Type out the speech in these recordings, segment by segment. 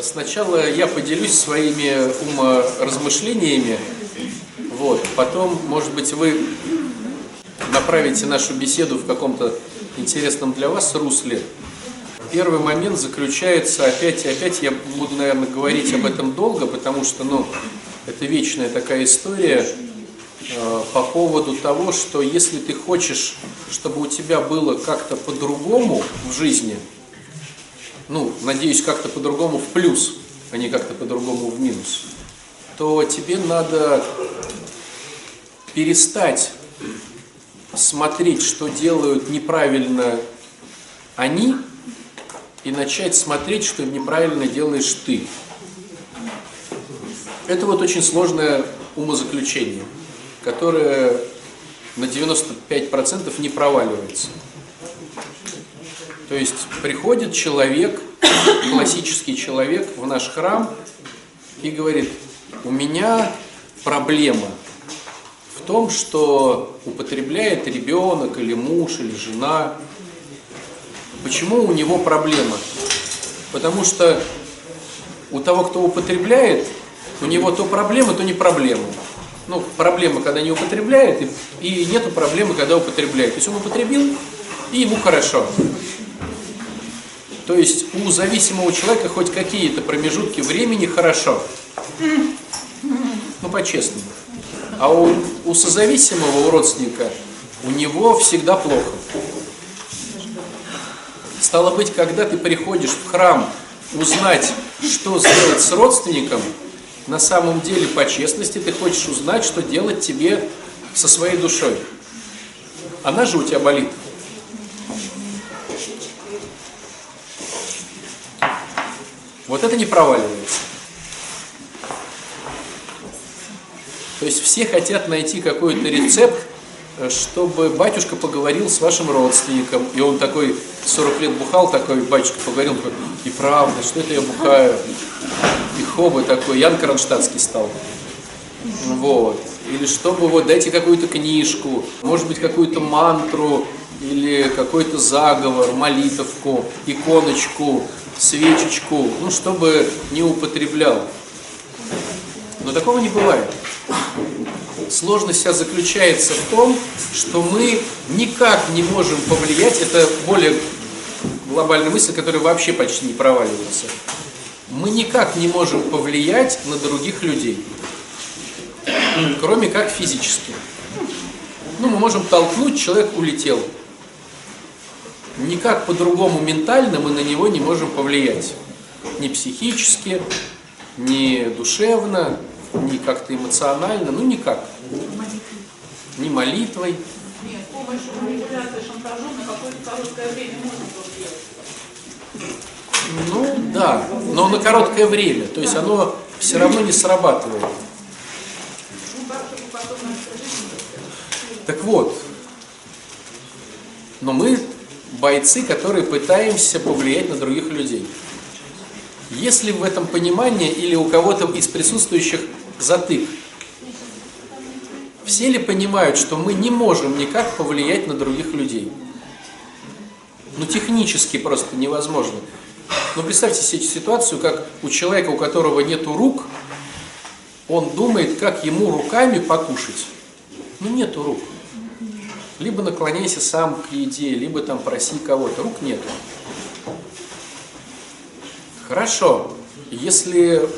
Сначала я поделюсь своими уморазмышлениями, вот, потом, может быть, вы направите нашу беседу в каком-то интересном для вас русле. Первый момент заключается, опять и опять я буду, наверное, говорить об этом долго, потому что, ну, это вечная такая история э, по поводу того, что если ты хочешь, чтобы у тебя было как-то по-другому в жизни – ну, надеюсь, как-то по-другому в плюс, а не как-то по-другому в минус, то тебе надо перестать смотреть, что делают неправильно они, и начать смотреть, что неправильно делаешь ты. Это вот очень сложное умозаключение, которое на 95% не проваливается. То есть приходит человек, классический человек в наш храм и говорит, у меня проблема в том, что употребляет ребенок или муж или жена. Почему у него проблема? Потому что у того, кто употребляет, у него то проблема, то не проблема. Ну, проблема, когда не употребляет, и, и нету проблемы, когда употребляет. То есть он употребил, и ему хорошо. То есть у зависимого человека хоть какие-то промежутки времени хорошо. Ну, по-честному. А у, у созависимого, у родственника, у него всегда плохо. Стало быть, когда ты приходишь в храм узнать, что сделать с родственником, на самом деле, по честности, ты хочешь узнать, что делать тебе со своей душой. Она же у тебя болит. Вот это не проваливается. То есть все хотят найти какой-то рецепт, э, чтобы батюшка поговорил с вашим родственником. И он такой, 40 лет бухал, такой, батюшка поговорил, такой, и правда, что это я бухаю? И хоба такой, Ян Кронштадтский стал. Вот. Или чтобы вот дайте какую-то книжку, может быть какую-то мантру, или какой-то заговор, молитовку, иконочку, свечечку, ну, чтобы не употреблял. Но такого не бывает. Сложность вся заключается в том, что мы никак не можем повлиять, это более глобальная мысль, которая вообще почти не проваливается. Мы никак не можем повлиять на других людей, кроме как физически. Ну, мы можем толкнуть, человек улетел никак по-другому ментально мы на него не можем повлиять. Ни психически, ни душевно, ни как-то эмоционально, ну никак. Ни молитвой. Нет, помощь, манипуляция, шантажом на какое-то короткое время можно повлиять. Ну да, но на короткое время, то есть оно все равно не срабатывает. Так вот, но мы бойцы, которые пытаемся повлиять на других людей. Если в этом понимание или у кого-то из присутствующих затык, все ли понимают, что мы не можем никак повлиять на других людей? Ну, технически просто невозможно. Но представьте себе ситуацию, как у человека, у которого нет рук, он думает, как ему руками покушать. Ну, нету рук. Либо наклоняйся сам к еде, либо там проси кого-то. Рук нет. Хорошо. Если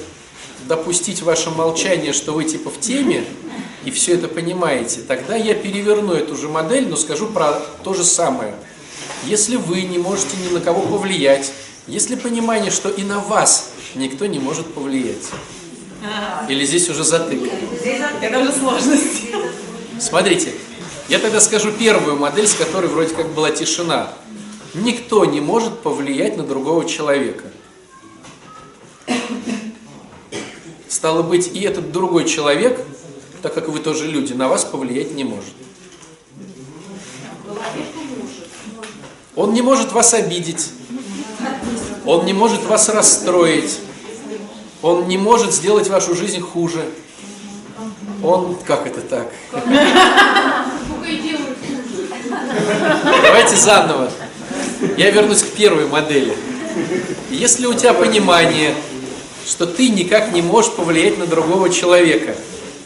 допустить ваше молчание, что вы типа в теме, и все это понимаете, тогда я переверну эту же модель, но скажу про то же самое. Если вы не можете ни на кого повлиять, если понимание, что и на вас никто не может повлиять. Или здесь уже затык? Это уже сложность. Смотрите, я тогда скажу первую модель, с которой вроде как была тишина. Никто не может повлиять на другого человека. Стало быть, и этот другой человек, так как вы тоже люди, на вас повлиять не может. Он не может вас обидеть. Он не может вас расстроить. Он не может сделать вашу жизнь хуже. Он, как это так? Давайте заново. Я вернусь к первой модели. Если у тебя понимание, что ты никак не можешь повлиять на другого человека,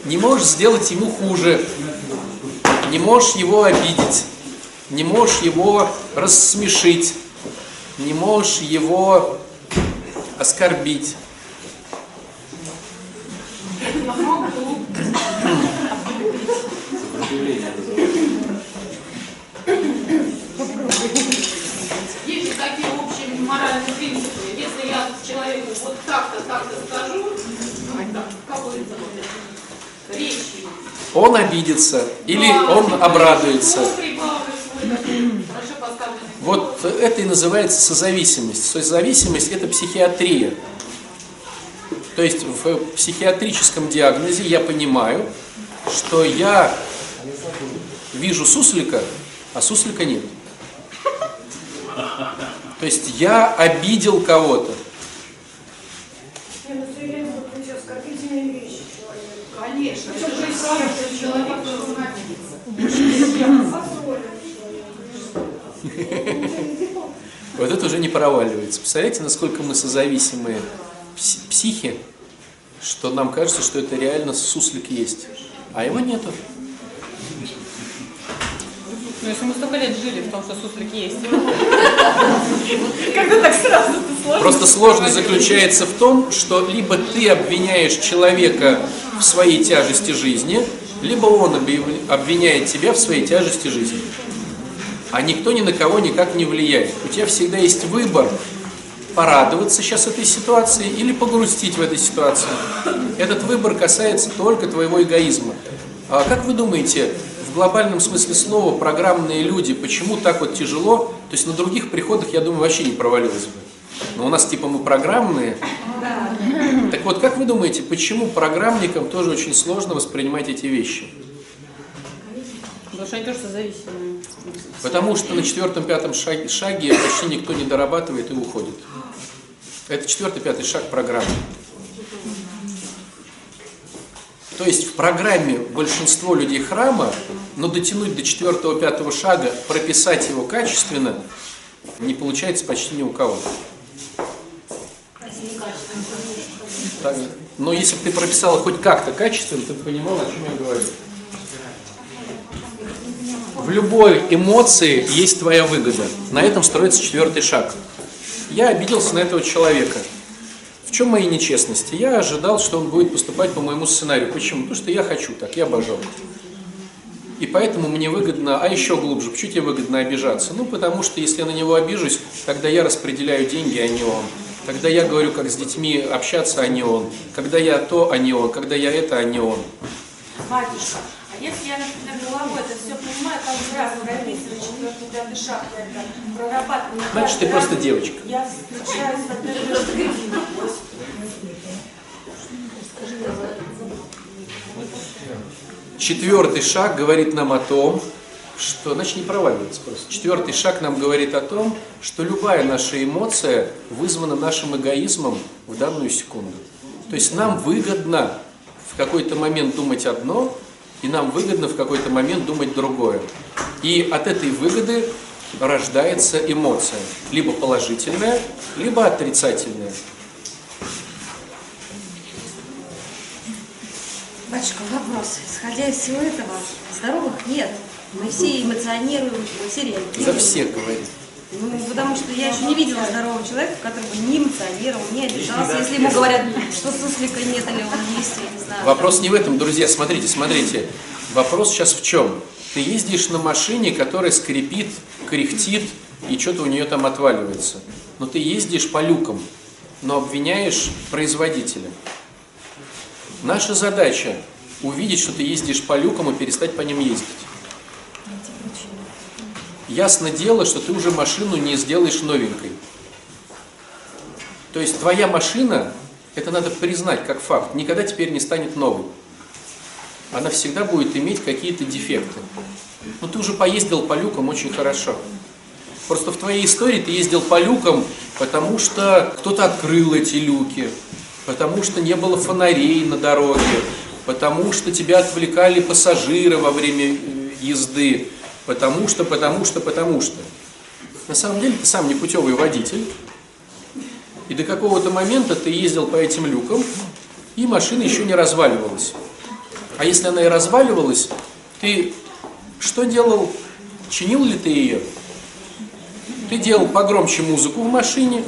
не можешь сделать ему хуже, не можешь его обидеть, не можешь его рассмешить, не можешь его оскорбить. Есть такие общие моральные принципы. Если я человеку вот так-то, так-то скажу, ну, так, какой-то вот речи, Он обидится или он обрадуется. Вот это и называется созависимость. Созависимость – это психиатрия. То есть в психиатрическом диагнозе я понимаю, что я вижу суслика, а суслика нет. То есть я обидел кого-то. Я на все время вот оскорбительные вещи человеку. Конечно, Причем это же представить, самое, что человек должен Вот это уже не проваливается. Представляете, насколько мы созависимые пси- психи, что нам кажется, что это реально суслик есть, а его нету. Ну, если мы столько лет жили в том, что суслик есть. Когда так сразу сложно. Просто сложность заключается в том, что либо ты обвиняешь человека в своей тяжести жизни, либо он обвиняет тебя в своей тяжести жизни. А никто ни на кого никак не влияет. У тебя всегда есть выбор порадоваться сейчас этой ситуации или погрустить в этой ситуации. Этот выбор касается только твоего эгоизма. А как вы думаете, в глобальном смысле слова программные люди, почему так вот тяжело? То есть на других приходах, я думаю, вообще не провалилось бы. Но у нас типа мы программные. Так вот, как вы думаете, почему программникам тоже очень сложно воспринимать эти вещи? Потому что они тоже созависимые. Потому что на четвертом-пятом шаге, шаге почти никто не дорабатывает и уходит. Это четвертый-пятый шаг программы. То есть в программе большинство людей храма, но дотянуть до четвертого-пятого шага, прописать его качественно, не получается почти ни у кого. Так, но если бы ты прописала хоть как-то качественно, ты бы понимала, о чем я говорю. В любой эмоции есть твоя выгода. На этом строится четвертый шаг. Я обиделся на этого человека. В чем мои нечестности? Я ожидал, что он будет поступать по моему сценарию. Почему? Потому что я хочу так, я обожал. И поэтому мне выгодно, а еще глубже, почему тебе выгодно обижаться? Ну, потому что если я на него обижусь, тогда я распределяю деньги, а не он. Тогда я говорю, как с детьми общаться, а не он. Когда я то, а не он. Когда я это, а не он. Батюшка, а если я, например, головой это все понимаю, там сразу прописываю четвертый, пятый шаг, я это прорабатываю. Значит, ты просто девочка. Я встречаюсь с одной. Четвертый шаг говорит нам о том, что, значит, не проваливается просто. Четвертый шаг нам говорит о том, что любая наша эмоция вызвана нашим эгоизмом в данную секунду. То есть нам выгодно в какой-то момент думать одно, и нам выгодно в какой-то момент думать другое. И от этой выгоды рождается эмоция, либо положительная, либо отрицательная. Батюшка, вопрос. Исходя из всего этого, здоровых нет. Мы все эмоционируем, мы все реагируем. За всех говорит. Ну, потому что я еще не видела здорового человека, который бы не эмоционировал, не обижался. Если ему говорят, что суслика нет или он есть, я не знаю. Вопрос не в этом, друзья. Смотрите, смотрите. Вопрос сейчас в чем? Ты ездишь на машине, которая скрипит, кряхтит, и что-то у нее там отваливается. Но ты ездишь по люкам, но обвиняешь производителя. Наша задача увидеть, что ты ездишь по люкам и перестать по ним ездить. Ясно дело, что ты уже машину не сделаешь новенькой. То есть твоя машина, это надо признать как факт, никогда теперь не станет новой. Она всегда будет иметь какие-то дефекты. Но ты уже поездил по люкам очень хорошо. Просто в твоей истории ты ездил по люкам, потому что кто-то открыл эти люки, потому что не было фонарей на дороге, потому что тебя отвлекали пассажиры во время езды, потому что, потому что, потому что. На самом деле ты сам не путевый водитель, И до какого-то момента ты ездил по этим люкам, и машина еще не разваливалась. А если она и разваливалась, ты что делал? Чинил ли ты ее? Ты делал погромче музыку в машине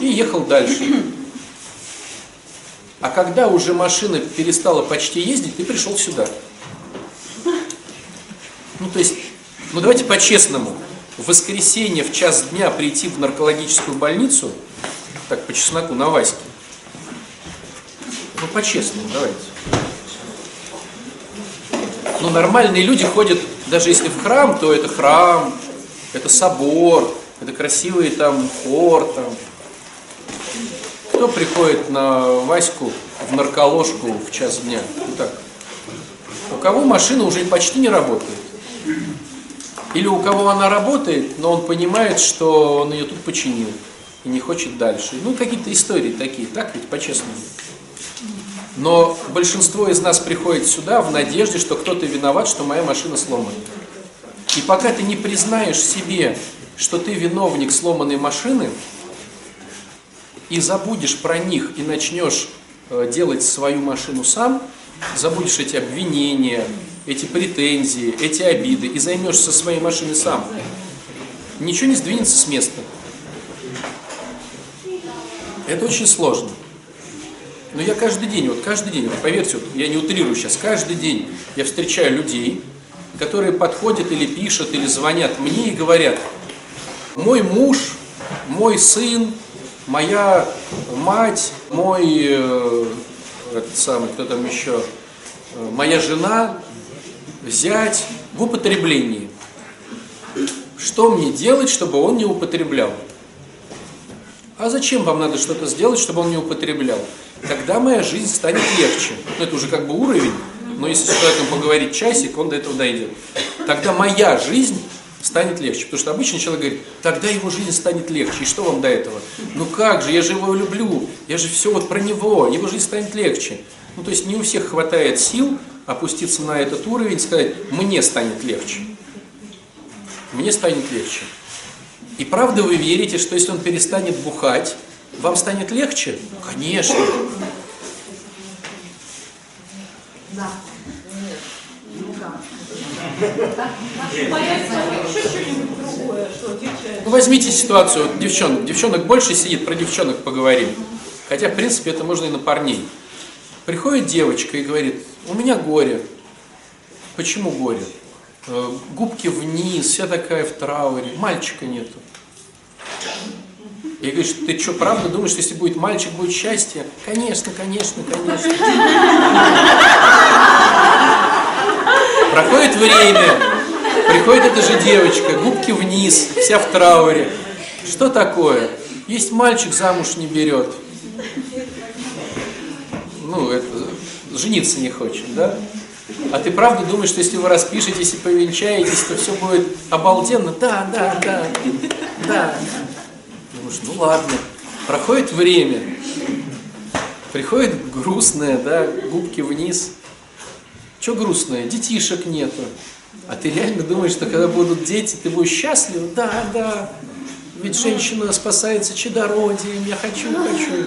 и ехал дальше. А когда уже машина перестала почти ездить, ты пришел сюда. Ну, то есть, ну давайте по-честному. В воскресенье в час дня прийти в наркологическую больницу, так по чесноку на Ваське, ну по-честному, давайте. Ну нормальные люди ходят, даже если в храм, то это храм, это собор, это красивый там хор там. Кто приходит на Ваську в нарколожку в час дня? Ну так. У кого машина уже почти не работает? Или у кого она работает, но он понимает, что он ее тут починил и не хочет дальше. Ну, какие-то истории такие, так ведь, по-честному. Но большинство из нас приходит сюда в надежде, что кто-то виноват, что моя машина сломана. И пока ты не признаешь себе, что ты виновник сломанной машины, и забудешь про них и начнешь э, делать свою машину сам, забудешь эти обвинения, эти претензии, эти обиды и займешься своей машиной сам, ничего не сдвинется с места. Это очень сложно. Но я каждый день, вот каждый день, вот поверьте, вот, я не утрирую сейчас, каждый день я встречаю людей, которые подходят или пишут, или звонят мне и говорят, мой муж, мой сын, моя мать, мой, э, этот самый, кто там еще, э, моя жена, зять в употреблении. Что мне делать, чтобы он не употреблял? А зачем вам надо что-то сделать, чтобы он не употреблял? Тогда моя жизнь станет легче. Ну, это уже как бы уровень, но если с человеком поговорить часик, он до этого дойдет. Тогда моя жизнь станет легче. Потому что обычный человек говорит, тогда его жизнь станет легче. И что вам до этого? Ну как же, я же его люблю, я же все вот про него, его жизнь станет легче. Ну то есть не у всех хватает сил опуститься на этот уровень сказать, мне станет легче. Мне станет легче. И правда вы верите, что если он перестанет бухать, вам станет легче? Конечно. Ну, возьмите ситуацию, вот девчонок, девчонок больше сидит, про девчонок поговорим. Хотя, в принципе, это можно и на парней. Приходит девочка и говорит, у меня горе. Почему горе? Э, Губки вниз, вся такая в трауре, мальчика нету. И говоришь, ты что, правда думаешь, если будет мальчик, будет счастье? Конечно, конечно, конечно. Проходит время, приходит эта же девочка, губки вниз, вся в трауре. Что такое? Есть мальчик, замуж не берет. Ну, это, жениться не хочет, да? А ты правда думаешь, что если вы распишетесь и повенчаетесь, то все будет обалденно? Да, да, да, да. Думаешь, ну ладно. Проходит время, приходит грустное, да, губки вниз. Что грустное? Детишек нету. А ты реально думаешь, что когда будут дети, ты будешь счастлив? Да, да. Ведь женщина спасается чадородием, я хочу, хочу.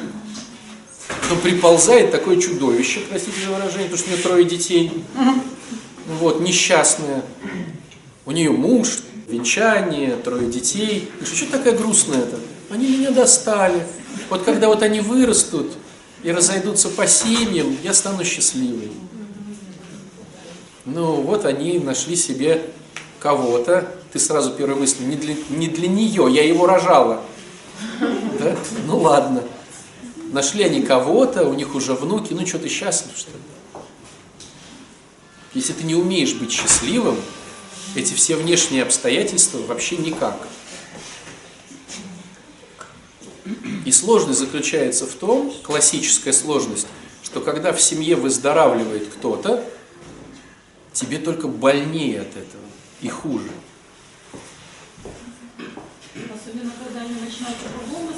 Но приползает такое чудовище, простите за выражение, потому что у нее трое детей. Вот, несчастная. У нее муж, венчание, трое детей. И что такая грустная-то? Они меня достали. Вот когда вот они вырастут и разойдутся по семьям, я стану счастливой. Ну, вот они нашли себе кого-то. Ты сразу первая мысль, не для, не для нее, я его рожала. Да? Ну ладно. Нашли они кого-то, у них уже внуки, ну что, ты счастлив, что ли? Если ты не умеешь быть счастливым, эти все внешние обстоятельства вообще никак. И сложность заключается в том, классическая сложность, что когда в семье выздоравливает кто-то, тебе только больнее от этого и хуже. Особенно, когда они начинают по-другому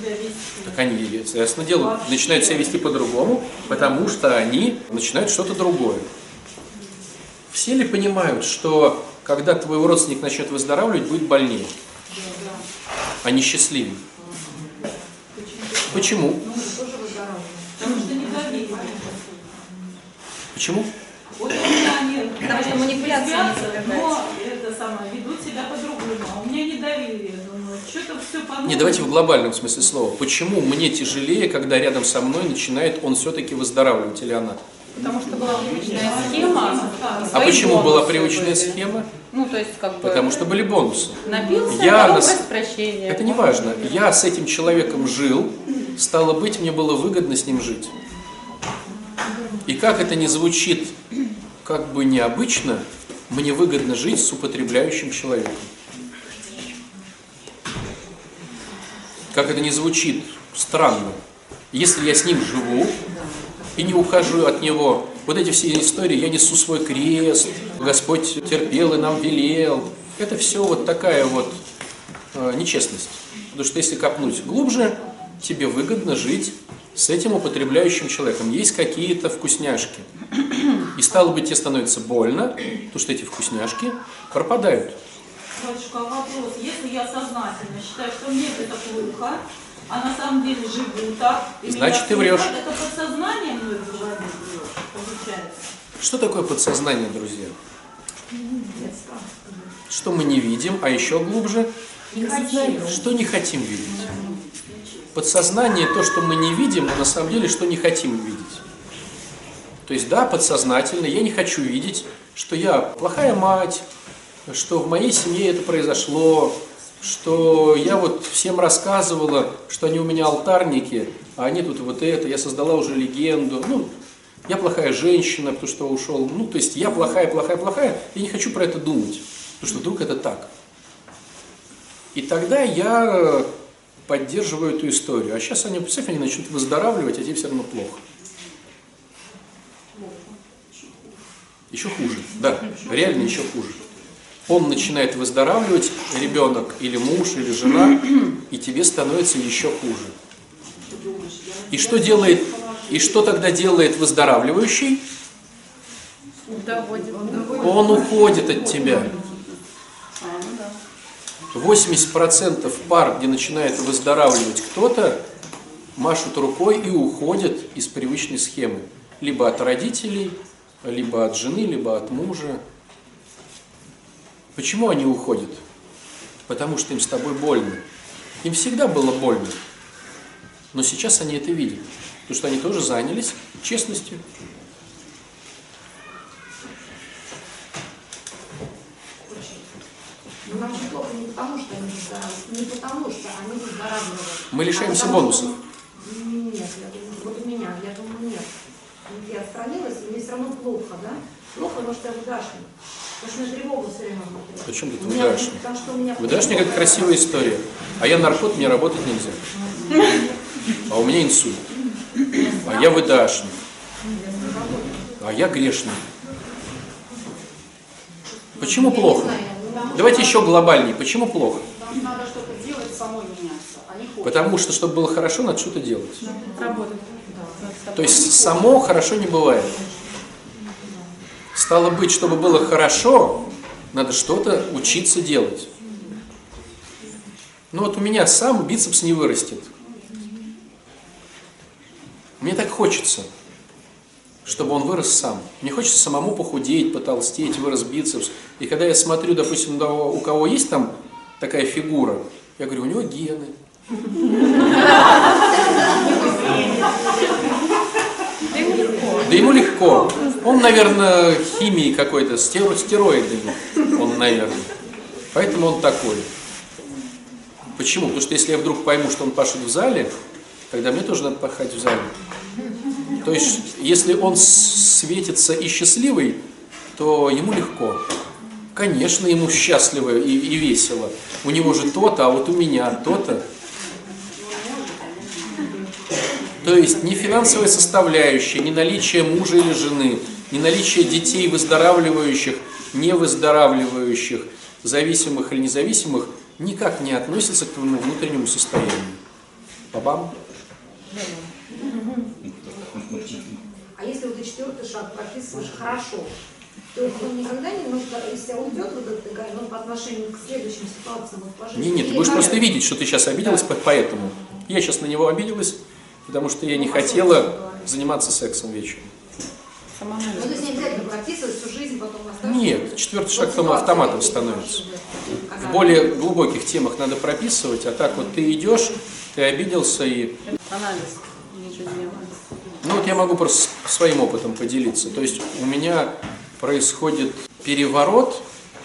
себя вести. Так они, ясно дело, начинают себя вести по-другому, потому что они начинают что-то другое. Все ли понимают, что когда твой родственник начнет выздоравливать, будет больнее, а не счастливее? Почему? Потому что недоверие. Почему? Вот у меня они Потому что есть но это самое, ведут себя по-другому. А у меня недоверие. Не, давайте в глобальном смысле слова. Почему мне тяжелее, когда рядом со мной начинает он все-таки выздоравливать или она? Потому что была привычная схема. А почему была привычная были. схема? Ну, то есть, как бы, Потому что были бонусы. напился, Я просит прощения. Это не важно. Я с этим человеком жил, стало быть, мне было выгодно с ним жить. И как это не звучит как бы необычно, мне выгодно жить с употребляющим человеком. Как это не звучит странно. Если я с ним живу и не ухожу от него, вот эти все истории, я несу свой крест, Господь терпел и нам велел. Это все вот такая вот э, нечестность. Потому что если копнуть глубже, тебе выгодно жить с этим употребляющим человеком. Есть какие-то вкусняшки. И стало быть, тебе становится больно, потому что эти вкусняшки пропадают. Батюшка, а вопрос, если я сознательно считаю, что мне это плохо, а на самом деле живу так, и Значит, ты врешь. Это подсознание мной говорит, получается. Что такое подсознание, друзья? Что мы не видим, а еще глубже, что не хотим видеть. Подсознание то, что мы не видим, но на самом деле, что не хотим видеть. То есть, да, подсознательно я не хочу видеть, что я плохая мать, что в моей семье это произошло, что я вот всем рассказывала, что они у меня алтарники, а они тут вот это, я создала уже легенду. Ну, я плохая женщина, потому что ушел. Ну, то есть я плохая, плохая, плохая, я не хочу про это думать, потому что вдруг это так. И тогда я поддерживаю эту историю. А сейчас они, представь, они начнут выздоравливать, а тебе все равно плохо. Еще хуже, да, реально еще хуже. Он начинает выздоравливать, ребенок или муж, или жена, и тебе становится еще хуже. И что делает, и что тогда делает выздоравливающий? Он уходит от тебя. 80% пар, где начинает выздоравливать кто-то, машут рукой и уходят из привычной схемы. Либо от родителей, либо от жены, либо от мужа. Почему они уходят? Потому что им с тобой больно. Им всегда было больно. Но сейчас они это видят. Потому что они тоже занялись честностью. Плохо не потому, что они не потому, что они выздоравливают. Мы лишаемся а потому бонусов. Нет, я думаю, вот у меня, я думаю, нет. Я отстранилась, и мне все равно плохо, да? Плохо, потому что я выдашник. Потому что у меня тревога все время внутри. Причем тут У меня- выдашник? Выдашник это красивая история. А я наркот, мне работать нельзя. А у меня инсульт. А я выдашник. А я грешный. Почему плохо? Давайте еще глобальнее. Почему плохо? Потому что надо что-то делать, самой меняться, а. Потому что, чтобы было хорошо, надо что-то делать. То есть само хорошо не бывает. Стало быть, чтобы было хорошо, надо что-то учиться делать. Ну вот у меня сам бицепс не вырастет. Мне так хочется, чтобы он вырос сам. Мне хочется самому похудеть, потолстеть, вырос бицепс. И когда я смотрю, допустим, у кого есть там такая фигура, я говорю, у него гены. Да ему легко. Он, наверное, химией какой-то, стеро- стероидами. Он, наверное. Поэтому он такой. Почему? Потому что если я вдруг пойму, что он пашет в зале, тогда мне тоже надо пахать в зале. То есть, если он светится и счастливый, то ему легко. Конечно, ему счастливо и, и весело. У него же то-то, а вот у меня то-то. То есть ни финансовая составляющая, ни наличие мужа или жены, ни наличие детей выздоравливающих, не выздоравливающих, зависимых или независимых, никак не относится к твоему внутреннему состоянию. Бабам? А если вот и четвертый шаг прописываешь хорошо, то он никогда не, ну, если уйдет вот эта такая, ну, по отношению к следующим ситуациям вот по жизни. Не, нет, ты будешь просто видеть, что ты сейчас обиделась по- поэтому. Я сейчас на него обиделась, потому что я не хотела заниматься сексом вечером. Ну, то есть не обязательно прописывать всю жизнь, потом оставить. Нет, четвертый шаг потом автоматом становится. В более глубоких темах надо прописывать, а так вот ты идешь, ты обиделся и... Анализ. Ну вот я могу просто своим опытом поделиться. То есть у меня происходит переворот,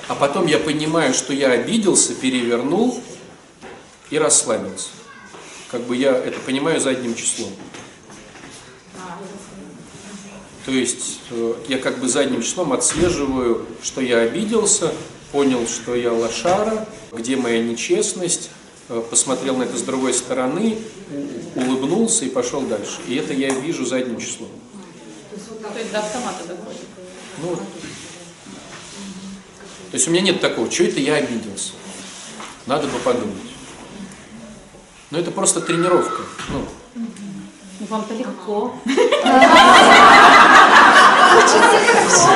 а потом я понимаю, что я обиделся, перевернул и расслабился. Как бы я это понимаю задним числом. То есть э, я как бы задним числом отслеживаю, что я обиделся, понял, что я лошара, где моя нечестность, э, посмотрел на это с другой стороны, улыбнулся и пошел дальше. И это я вижу задним числом. То есть до автомата доходит. Ну, то есть у меня нет такого, что это я обиделся. Надо бы подумать. Но это просто тренировка. Ну, Ну, Вам-то легко.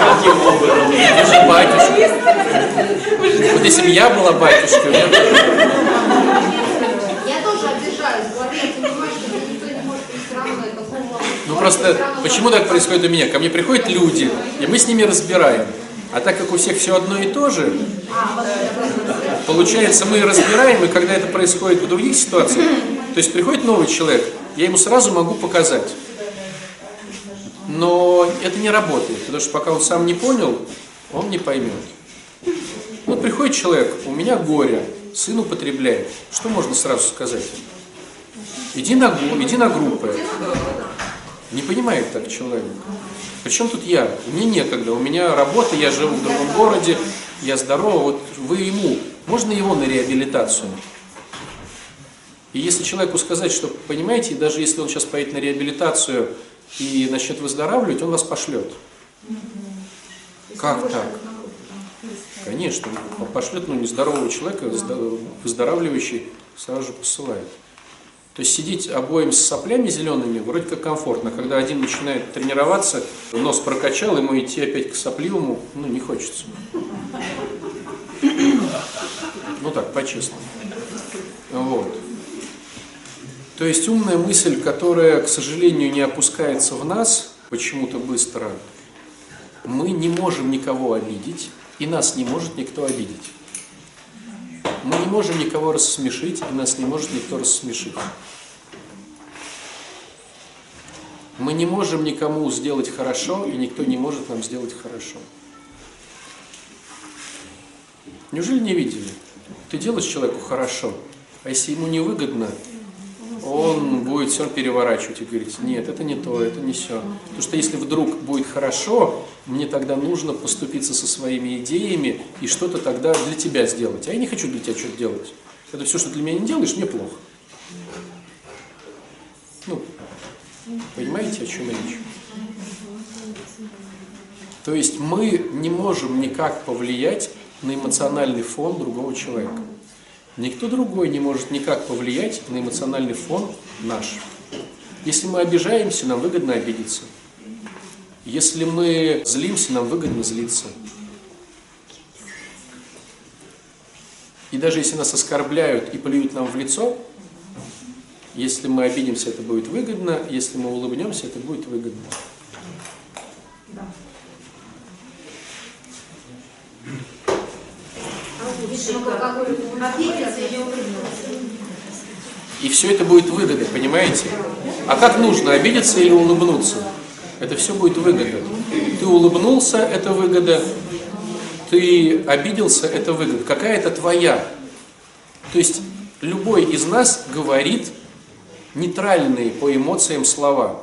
Каким образом? Я же батюшка. Вот если бы я была батюшкой, я бы- Я тоже обижаюсь, говорю, я понимаю, что это никто не может, и все равно это голову. ну просто почему так происходит у меня? Ко мне приходят люди, и мы с ними разбираем. А так как у всех все одно и то же, получается, мы разбираем, и когда это происходит в других ситуациях, то есть приходит новый человек, я ему сразу могу показать. Но это не работает, потому что пока он сам не понял, он не поймет. Вот приходит человек, у меня горе, сын употребляет. Что можно сразу сказать? Иди на, иди на группы. Не понимает так человек. Причем тут я? Мне некогда. У меня работа, я живу в другом городе, я здорова. Вот вы ему. Можно его на реабилитацию? И если человеку сказать, что, понимаете, даже если он сейчас поедет на реабилитацию и начнет выздоравливать, он вас пошлет. Как так? Конечно, он пошлет ну, нездорового человека, здо- выздоравливающий, сразу же посылает. То есть сидеть обоим с соплями зелеными вроде как комфортно. Когда один начинает тренироваться, нос прокачал, ему идти опять к сопливому, ну, не хочется. Ну так, по-честному. Вот. То есть умная мысль, которая, к сожалению, не опускается в нас почему-то быстро, мы не можем никого обидеть, и нас не может никто обидеть. Мы не можем никого рассмешить, и нас не может никто рассмешить. Мы не можем никому сделать хорошо, и никто не может нам сделать хорошо. Неужели не видели? Ты делаешь человеку хорошо, а если ему невыгодно, он будет все переворачивать и говорить, нет, это не то, это не все. Потому что если вдруг будет хорошо, мне тогда нужно поступиться со своими идеями и что-то тогда для тебя сделать. А я не хочу для тебя что-то делать. Это все, что для меня не делаешь, мне плохо. Ну, понимаете, о чем речь? То есть мы не можем никак повлиять на эмоциональный фон другого человека. Никто другой не может никак повлиять на эмоциональный фон наш. Если мы обижаемся, нам выгодно обидеться. Если мы злимся, нам выгодно злиться. И даже если нас оскорбляют и плюют нам в лицо, если мы обидимся, это будет выгодно, если мы улыбнемся, это будет выгодно. Видимо, какой обидится или улыбнулся. И все это будет выгодно, понимаете? А как нужно, обидеться или улыбнуться? Это все будет выгодно. Ты улыбнулся, это выгода. Ты обиделся, это выгода. Какая это твоя? То есть любой из нас говорит нейтральные по эмоциям слова.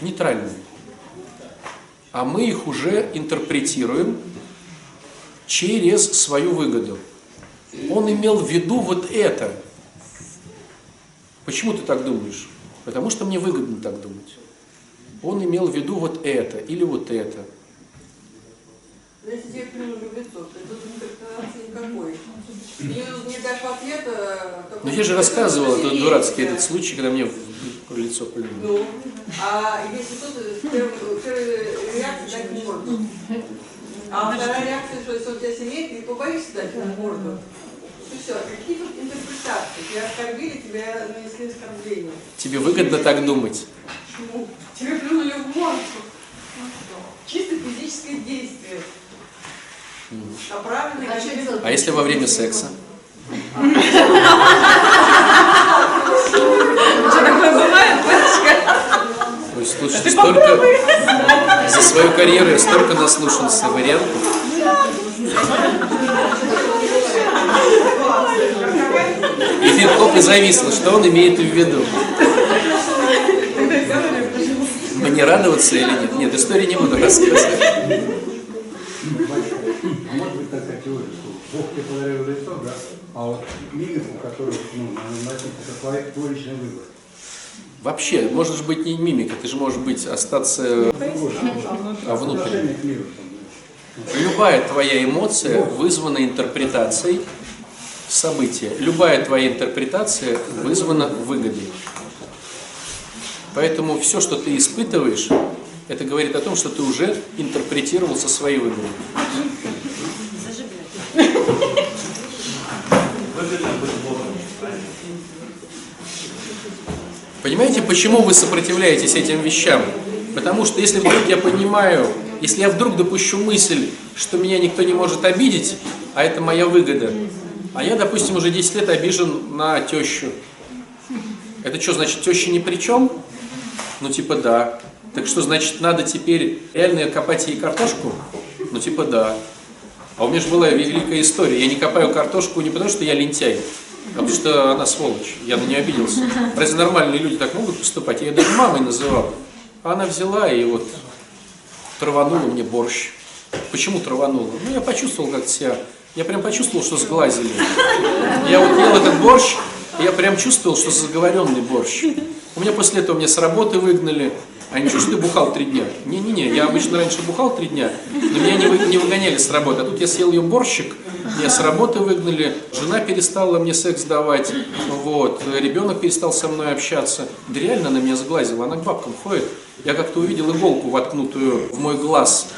Нейтральные. А мы их уже интерпретируем через свою выгоду. Он имел в виду вот это. Почему ты так думаешь? Потому что мне выгодно так думать. Он имел в виду вот это или вот это. Если тебе плюнули в лицо, то тут интерпретации никакой. Не дашь ответа... Но я же рассказывал этот дурацкий этот случай, когда мне в лицо плюнули. Ну, а если тут первая первая реакция дать морду. А вторая реакция, что если он тебя сильнее, ты побоишься дать ему морду. И все. Какие тут интерпретации? Тебя оскорбили, тебя нанесли оскорбление. Тебе выгодно так думать? Ну, тебе плюнули в морду. Чисто физическое действие. Направленное А? А если во время секса? Что такое бывает, батюшка? Слушайте, столько... За свою карьеру я столько наслушался вариантов. И Витков и зависло, что он имеет в виду. Мне радоваться или нет? Нет, истории не буду рассказывать. А может быть такая теория, что Бог тебе подарил лицо, да, а вот мимику, которую ну, наносить, это твой, твой личный выбор. Вообще, может же быть не мимика, ты же можешь быть, остаться а там, Любая твоя эмоция вызвана интерпретацией события. Любая твоя интерпретация вызвана выгодой. Поэтому все, что ты испытываешь, это говорит о том, что ты уже интерпретировал со своей выгодой. Понимаете, почему вы сопротивляетесь этим вещам? Потому что если вдруг я понимаю, если я вдруг допущу мысль, что меня никто не может обидеть, а это моя выгода, а я, допустим, уже 10 лет обижен на тещу. Это что, значит, теща ни при чем? Ну, типа, да. Так что, значит, надо теперь реально копать ей картошку? Ну, типа, да. А у меня же была великая история. Я не копаю картошку не потому, что я лентяй, потому что она сволочь. Я на нее обиделся. Разве нормальные люди так могут поступать? Я ее даже мамой называл. А она взяла и вот траванула мне борщ. Почему траванула? Ну, я почувствовал как себя. Я прям почувствовал, что сглазили. Я вот ел этот борщ, я прям чувствовал, что заговоренный борщ. У меня после этого меня с работы выгнали. А ничего, что ты бухал три дня? Не-не-не, я обычно раньше бухал три дня, но меня не, вы- не выгоняли с работы. А тут я съел ее борщик, меня с работы выгнали, жена перестала мне секс давать, вот, ребенок перестал со мной общаться. Да реально она меня сглазила, она к бабкам ходит. Я как-то увидел иголку, воткнутую в мой глаз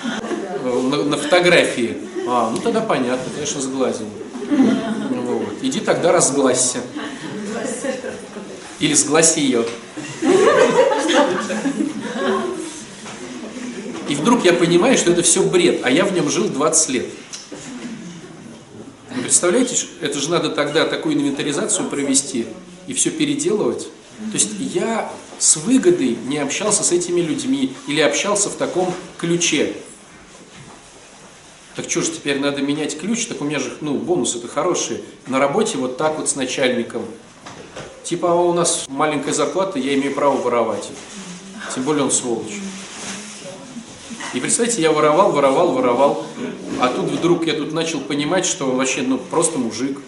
э, на, на фотографии. А, ну тогда понятно, конечно, сглазил. Вот. Иди тогда разглазься. Или сгласи ее. И вдруг я понимаю, что это все бред, а я в нем жил 20 лет. Вы представляете, это же надо тогда такую инвентаризацию провести и все переделывать. То есть я с выгодой не общался с этими людьми или общался в таком ключе. Так что же теперь надо менять ключ? Так у меня же, ну, бонусы-то хорошие. На работе вот так вот с начальником. Типа, а у нас маленькая зарплата, я имею право воровать. Тем более он сволочь. И представьте, я воровал, воровал, воровал, а тут вдруг я тут начал понимать, что он вообще, ну, просто мужик.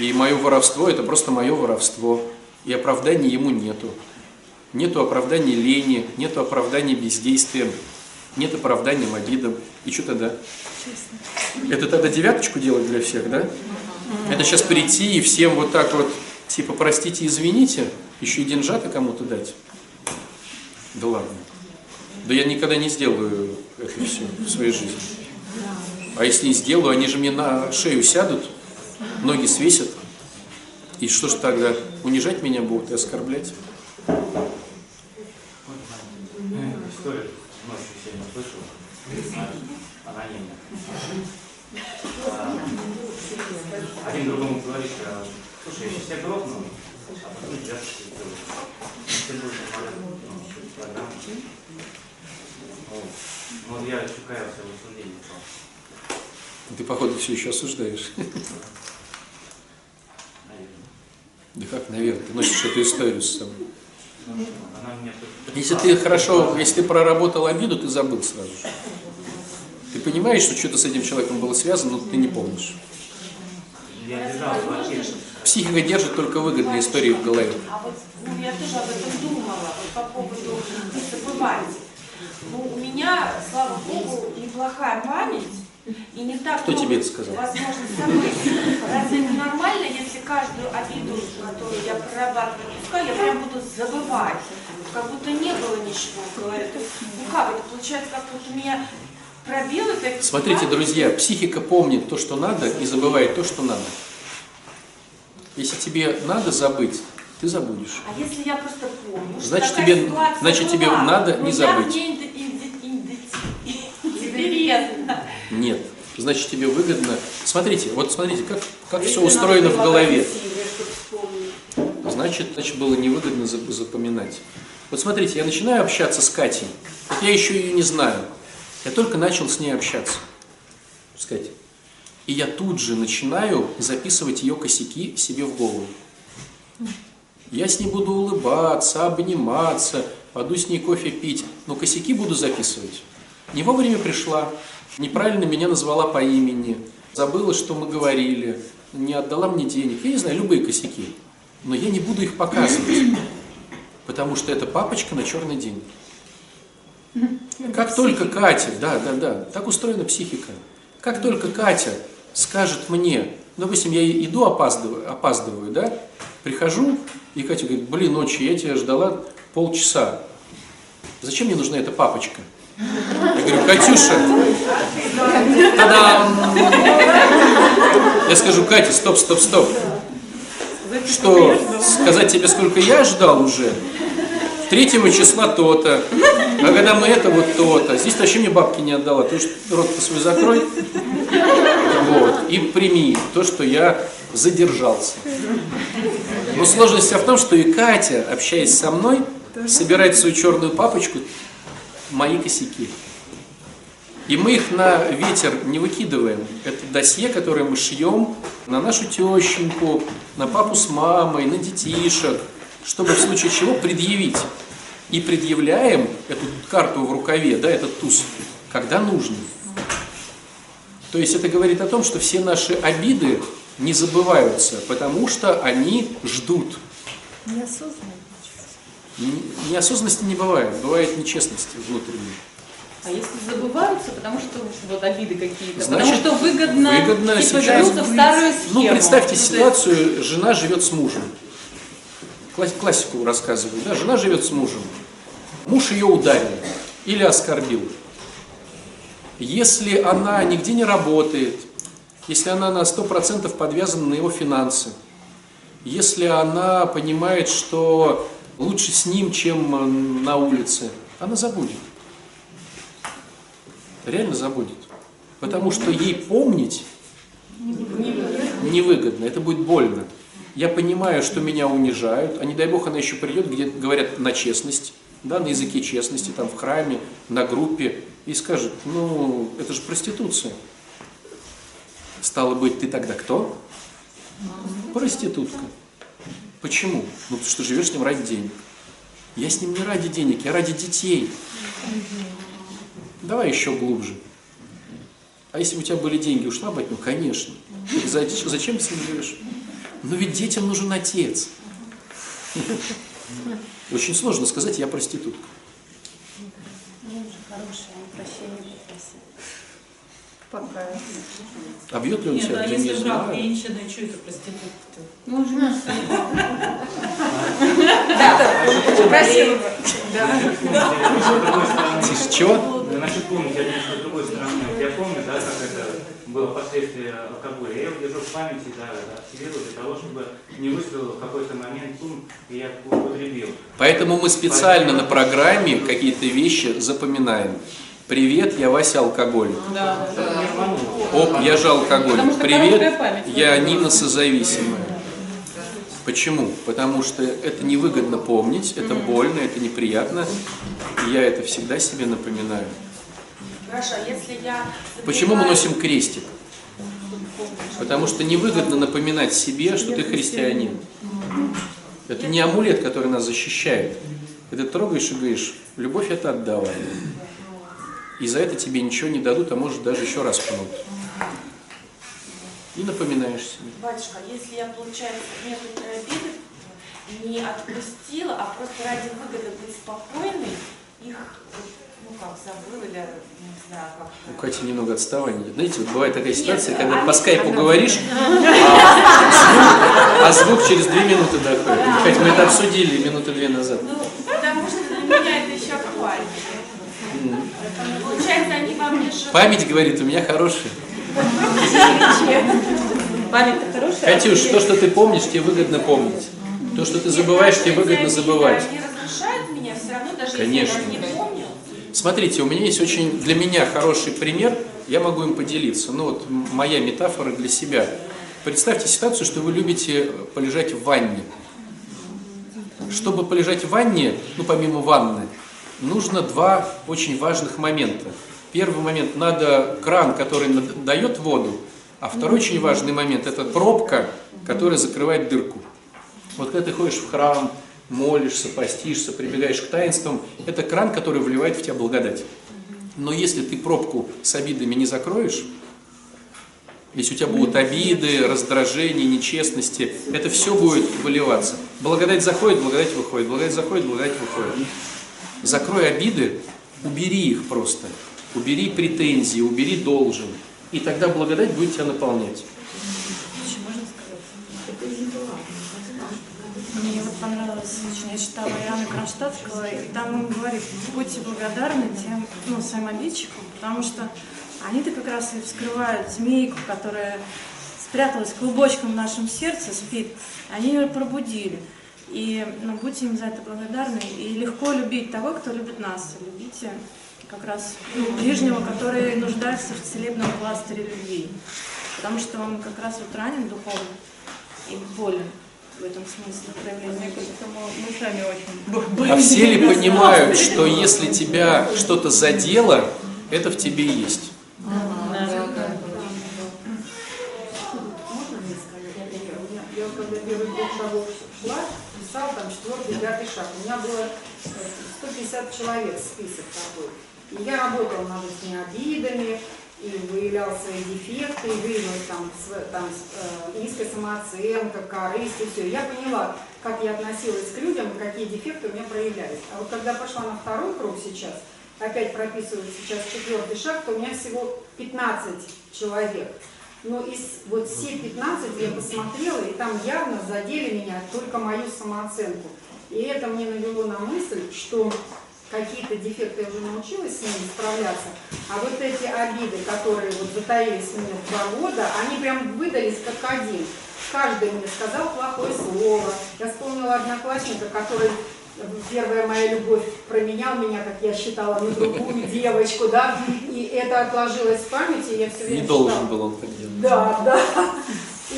И мое воровство – это просто мое воровство. И оправдания ему нету. Нету оправдания лени, нету оправдания бездействием, нет оправдания обидам. И что тогда? Это тогда девяточку делать для всех, да? Это сейчас прийти и всем вот так вот, типа, простите, извините, еще и деньжата кому-то дать? Да ладно. Да я никогда не сделаю это все в своей жизни. А если и сделаю, они же мне на шею сядут, ноги свесят. И что ж тогда? Унижать меня будут и оскорблять? Анонимно. А, Один другому говорит, а, слушай, я сейчас тебя грохну, а потом. Ты будешь нормально, ну. Ну, я чуть каялся в осуждении. Ты, походу, все еще осуждаешь. Наверное. Да как, наверное, ты носишь эту историю с собой. Если ты хорошо, если ты проработал обиду, ты забыл сразу же. Ты понимаешь, что что-то с этим человеком было связано, но ты не помнишь. Я держал квартиру. Психика держит только выгодные истории в голове. А вот ну, я тоже об этом думала, вот по поводу забывать. Ну, у меня, слава богу, неплохая память. И не так Кто тебе это сказал? Возможно, событий. Разве это нормально, если каждую обиду, которую я прорабатываю, пускай я прям буду забывать, как будто не было ничего в голове. Ну как, это получается, как вот у меня пробелы такие. Смотрите, друзья, психика помнит то, что надо, и забывает то, что надо. Если тебе надо забыть, ты забудешь. А если я просто помню, Значит, тебе- значит, тебе была, надо не забыть. Нет. Значит, тебе выгодно. Смотрите, вот смотрите, как, как все устроено в голове. Значит, значит, было невыгодно за- запоминать. Вот смотрите, я начинаю общаться с Катей. Вот я еще ее не знаю. Я только начал с ней общаться. С Катей. И я тут же начинаю записывать ее косяки себе в голову. Я с ней буду улыбаться, обниматься, пойду с ней кофе пить, но косяки буду записывать. Не вовремя пришла, неправильно меня назвала по имени, забыла, что мы говорили, не отдала мне денег. Я не знаю, любые косяки. Но я не буду их показывать, потому что это папочка на черный день. Как только Катя, да, да, да, так устроена психика. Как только Катя скажет мне, ну, допустим, я иду опаздываю, опаздываю, да, прихожу, и Катя говорит, блин, ночью я тебя ждала полчаса. Зачем мне нужна эта папочка? Я говорю, Катюша, та-дам! Я скажу, Катя, стоп, стоп, стоп. Что, сказать тебе, сколько я ждал уже? Третьего числа то-то, а когда мы это, вот то-то. Здесь вообще мне бабки не отдала, ты уж рот-то свой закрой. Вот, и прими то, что я задержался. Но сложность вся в том, что и Катя, общаясь со мной, собирает свою черную папочку мои косяки. И мы их на ветер не выкидываем. Это досье, которое мы шьем на нашу тещеньку, на папу с мамой, на детишек, чтобы в случае чего предъявить. И предъявляем эту карту в рукаве, да, этот туз, когда нужно. То есть это говорит о том, что все наши обиды не забываются, потому что они ждут. Неосознанно. Неосознанности не бывает, бывает нечестность внутренней. А если забываются, потому что вот обиды какие-то, Значит, потому что выгодно, выгодно типа сейчас- в старую схему. Ну, представьте есть- ситуацию, жена живет с мужем. Класс- Классику рассказываю, да, жена живет с мужем. Муж ее ударил или оскорбил. Если она нигде не работает, если она на 100% подвязана на его финансы, если она понимает, что лучше с ним, чем э, на улице, она забудет. Реально забудет. Потому что ей помнить невыгодно, это будет больно. Я понимаю, что меня унижают, а не дай бог она еще придет, где говорят на честность, да, на языке честности, там в храме, на группе, и скажет, ну, это же проституция. Стало быть, ты тогда кто? Проститутка. Почему? Ну, потому что живешь с ним ради денег. Я с ним не ради денег, я ради детей. Давай еще глубже. А если бы у тебя были деньги, ушла бы от него? Конечно. Зачем ты с ним живешь? Но ведь детям нужен отец. Очень сложно сказать, я проститутка. А бьет ли он Нет, тебя? а Да не если брак знаю. женщины, что это проститутка-то? Ну, жена. Спасибо. Тише, чего? Да, Насчет помнить, я думаю, с другой стороны. Я помню, да, как было последствия алкоголя. Я его держу в памяти, да, активирую для того, чтобы не выстрелил в какой-то момент ум, и я употребил. Поэтому мы специально на программе какие-то вещи запоминаем. Привет, я Вася алкоголик. Да, да. Оп, я же алкоголик. Привет, я Нина созависимая. Почему? Потому что это невыгодно помнить, это больно, это неприятно. И я это всегда себе напоминаю. Хорошо, а если я... Почему мы носим крестик? Потому что невыгодно напоминать себе, что ты христианин. Это не амулет, который нас защищает. Ты трогаешь и говоришь, любовь это отдавай. И за это тебе ничего не дадут, а может даже еще раз пнут. И напоминаешь себе. Батюшка, если я, получается, некоторые обиды не отпустила, а просто ради выгоды быть спокойной, их, ну как, забыла или, не знаю, как У Кати немного отставания. Знаете, вот бывает такая ситуация, Нет, когда они- по скайпу она- говоришь, а звук, а звук через две минуты доходит. Катя, мы это обсудили минуты две назад. Ну, потому что для меня это еще актуально. Получается, они во мне живут. Память, говорит, у меня хорошая. Память-то хорошая. Катюш, то, что ты помнишь, тебе выгодно помнить. То, что ты забываешь, тебе выгодно забывать. Они разрушают меня все равно, даже Конечно. если я не. Смотрите, у меня есть очень для меня хороший пример, я могу им поделиться. Ну вот моя метафора для себя. Представьте ситуацию, что вы любите полежать в ванне. Чтобы полежать в ванне, ну помимо ванны, нужно два очень важных момента. Первый момент, надо кран, который дает воду, а второй очень важный момент, это пробка, которая закрывает дырку. Вот когда ты ходишь в храм, молишься, постишься, прибегаешь к таинствам, это кран, который вливает в тебя благодать. Но если ты пробку с обидами не закроешь, если у тебя будут обиды, раздражения, нечестности, это все будет выливаться. Благодать заходит, благодать выходит, благодать заходит, благодать выходит. Закрой обиды, убери их просто. Убери претензии, убери должен. И тогда благодать будет тебя наполнять. Мне вот понравилось очень, я читала Иоанна Кронштадтского, и там он говорит, будьте благодарны тем, ну, своим обидчикам, потому что они-то как раз и вскрывают змейку, которая спряталась клубочком в нашем сердце, спит, они ее пробудили. И ну, будьте им за это благодарны. И легко любить того, кто любит нас. Любите как раз ну, ближнего, который нуждается в целебном пластыре любви. Потому что он как раз вот ранен духовно и болен в этом смысле проявления. Мы сами очень А все ли понимают, что если тебя что-то задело, это в тебе есть? Можно мне сказать? Я, у меня- я вот когда первый год шагов шла, писала там четвертый, пятый шаг. У меня было э, 150 человек список такой. И я работала над этими обидами, и выявляла свои дефекты, и выявила там, там э, низкая самооценка, корысть и все. Я поняла, как я относилась к людям и какие дефекты у меня проявлялись. А вот когда пошла на второй круг сейчас, опять прописывают сейчас четвертый шаг, то у меня всего 15 человек. Но из вот все 15 я посмотрела, и там явно задели меня только мою самооценку. И это мне навело на мысль, что какие-то дефекты я уже научилась с ними справляться, а вот эти обиды, которые вот затаились у меня два года, они прям выдались как один. Каждый мне сказал плохое слово. Я вспомнила одноклассника, который первая моя любовь променял меня, как я считала, на другую девочку, да, и это отложилось в памяти, я все время Не должен считала. был он так делать. Да, да.